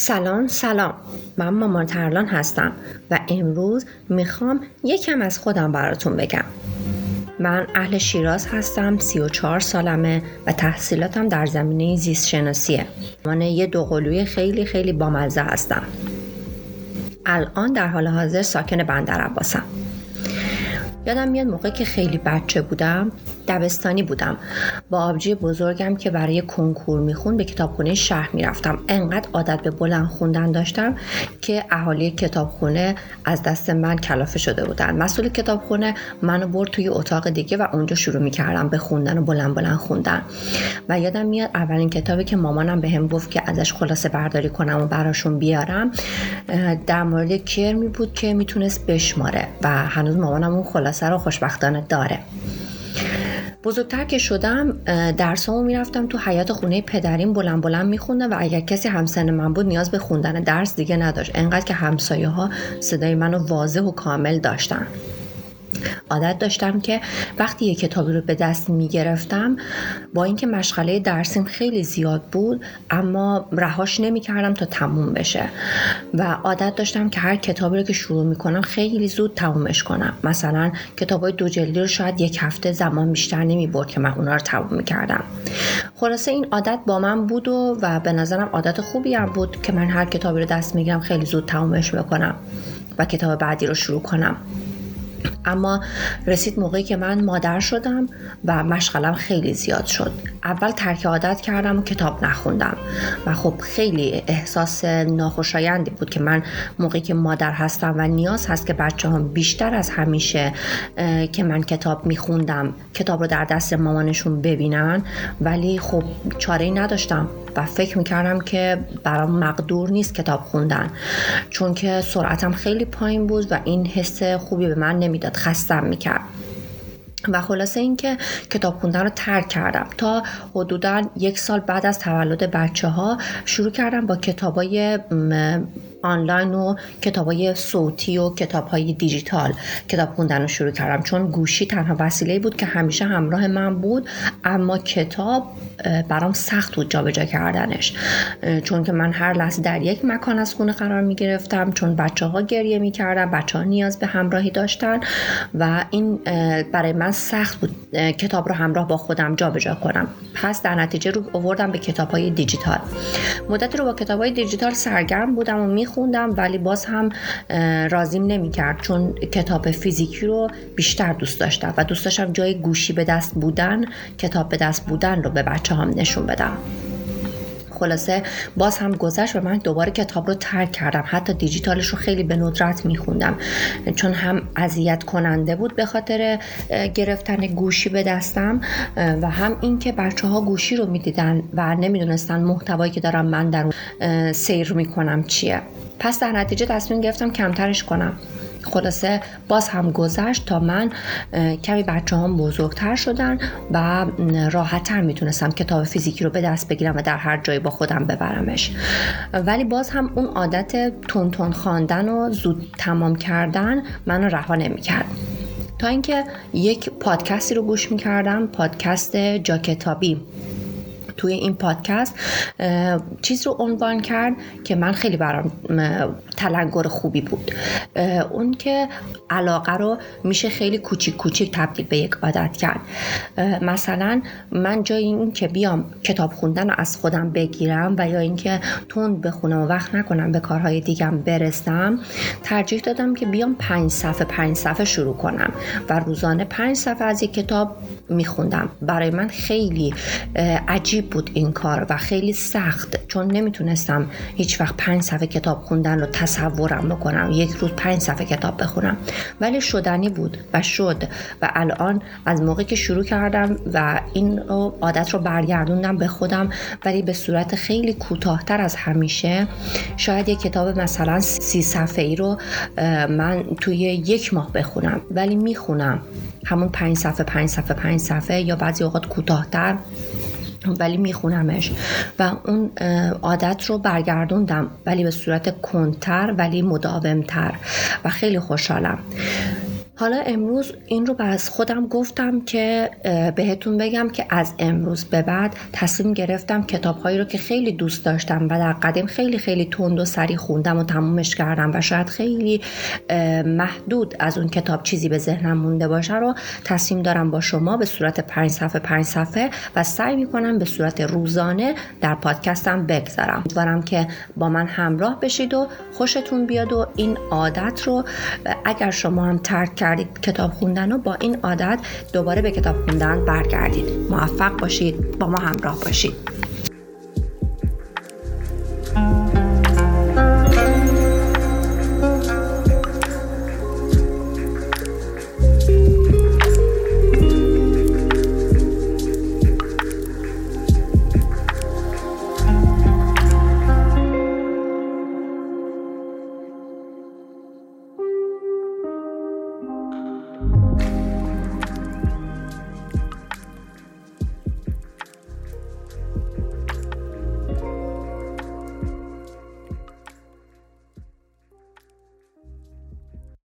سلام سلام. من مامان ترلان هستم و امروز می‌خوام یکم از خودم براتون بگم. من اهل شیراز هستم 34 سالمه و تحصیلاتم در زمینه زیست شناسیه من یه دوقلوی خیلی خیلی بامزه هستم. الان در حال حاضر ساکن بندر عباسم. یادم میاد موقع که خیلی بچه بودم دبستانی بودم. با آبجی بزرگم که برای کنکور میخون به کتابخونه شهر می‌رفتم. انقدر عادت به بلند خوندن داشتم که اهالی کتابخونه از دست من کلافه شده بودن. مسئول کتابخونه منو برد توی اتاق دیگه و اونجا شروع می‌کردم به خوندن و بلند بلند خوندن. و یادم میاد اولین کتابی که مامانم به هم گفت که ازش خلاصه برداری کنم و براشون بیارم در مورد کرمی بود که می‌تونست بشماره و هنوز مامانم اون خلاصه رو خوشبختانه داره. بزرگتر که شدم درسامو می‌رفتم تو حیات خونه پدریم بلند بلند میخوندم و اگر کسی همسن من بود نیاز به خوندن درس دیگه نداشت. انقدر که همسایه ها صدای منو واضح و کامل داشتن. عادت داشتم که وقتی یه کتابی رو به دست می گرفتم با اینکه مشغله درسیم خیلی زیاد بود اما رهاش نمی کردم تا تموم بشه. و عادت داشتم که هر کتابی رو که شروع می کنم خیلی زود تمومش کنم. مثلا کتاب های دو جلدی رو شاید یک هفته زمان بیشتر نمی برد که من اونا رو تموم می کردم خلاصه این عادت با من بود و, و به نظرم عادت خوبی هم بود که من هر کتابی رو دست می‌گیرم خیلی زود تمومش بکنم و کتاب بعدی رو شروع کنم. اما رسید موقعی که من مادر شدم و مشغلم خیلی زیاد شد. اول ترک عادت کردم و کتاب نخوندم. و خب خیلی احساس ناخوشایندی بود که من موقعی که مادر هستم و نیاز هست که بچه هم بیشتر از همیشه که من کتاب میخوندم کتاب رو در دست مامانشون ببینن. ولی خب چاره ای نداشتم. و فکر می‌کردم که برام مقدور نیست کتاب خوندن چون که سرعتم خیلی پایین بود و این حس خوبی به من نمی‌داد. خستم می‌کرد. و خلاصه اینکه کتاب خوندن رو ترک کردم. تا حدودا یک سال بعد از تولد بچه ها شروع کردم با کتابای آنلاین و کتاب های صوتی و کتاب های دیجیتال کتاب خوندن رو شروع کردم. چون گوشی تنها وسیله بود که همیشه همراه من بود اما کتاب برام سخت بود جابجا کردنش. چون که من هر لحظه در یک مکان از خونه قرار می گرفتم چون بچه ها گریه می کردن بچه ها نیاز به همراهی داشتن و این برای من سخت بود. کتاب رو همراه با خودم جابجا کنم. پس در نتیجه رو آوردم به کتاب های دیجیتال. مدت رو با کتاب های دیجیتال سرگرم بودم و می خوندم ولی باز هم رازیم نمی‌کرد چون کتاب فیزیکی رو بیشتر دوست داشتم و دوست داشتم جای گوشی به دست بودن کتاب به دست بودن رو به بچه هم نشون بدم. خلاصه باز هم گذشت و من دوباره کتاب رو ترک کردم. حتی دیجیتالش رو خیلی به ندرت میخوندم. چون هم اذیت کننده بود به خاطر گرفتن گوشی به دستم و هم اینکه بچه ها گوشی رو می‌دیدن و نمی‌دونستن محتوایی که دارم من در اون سیر می‌کنم چیه. پس در نتیجه تصمیم گرفتم کمترش کنم. خلاصه باز هم گذشت تا من کمی بچه هم بزرگتر شدن و راحتتر می‌تونستم کتاب فیزیکی رو به دست بگیرم و در هر جایی با خودم ببرمش. ولی باز هم اون عادت تون تون خواندن و زود تمام کردن منو رها نمی‌کرد. تا اینکه یک پادکستی رو گوش می‌کردم پادکست جا کتابی توی این پادکست چیز رو عنوان کرد که من خیلی برام تلنگر خوبی بود. اون که علاقه رو میشه خیلی کوچیک کوچیک تبدیل به یک عادت کرد. مثلا من جای این که بیام کتاب خوندن رو از خودم بگیرم و یا اینکه تند بخونم و وقت نکنم به کارهای دیگم برسم ترجیح دادم که بیام پنج صفحه پنج صفحه شروع کنم و روزانه پنج صفحه از یک کتاب میخوندم. برای من خیلی عجیب بود این کار و خیلی سخت. چون نمی‌تونستم هیچ وقت پنج صفحه کتاب خوندن رو تصورم بکنم. یک روز پنج صفحه کتاب بخونم. ولی شدنی بود و شد. و الان از موقعی که شروع کردم و این عادت رو برگردوندم به خودم ولی به صورت خیلی کوتاهتر از همیشه شاید یک کتاب مثلا سی صفحه ای رو من توی یک ماه بخونم. ولی می‌خونم. همون پنج صفحه پنج صفحه پنج صفحه یا بعضی اوقات کوتاهتر. ولی میخونمش و اون عادت رو برگردوندم ولی به صورت کنتر ولی مداومتر و خیلی خوشحالم. حالا امروز این رو از خودم گفتم که بهتون بگم که از امروز به بعد تصمیم گرفتم کتابهایی رو که خیلی دوست داشتم و در قدیم خیلی خیلی تند و سری خوندم و تمومش کردم و شاید خیلی محدود از اون کتاب چیزی به ذهنم مونده باشه رو تصمیم دارم با شما به صورت پنج صفحه پنج صفحه و سعی می‌کنم به صورت روزانه در پادکستم بگذارم. امیدوارم که با من همراه بشید و خوشتون بیاد و این عادت رو اگر شما هم ترک کردید کتاب خوندن و با این عادت دوباره به کتاب خوندن برگردید. موفق باشید با ما همراه باشید.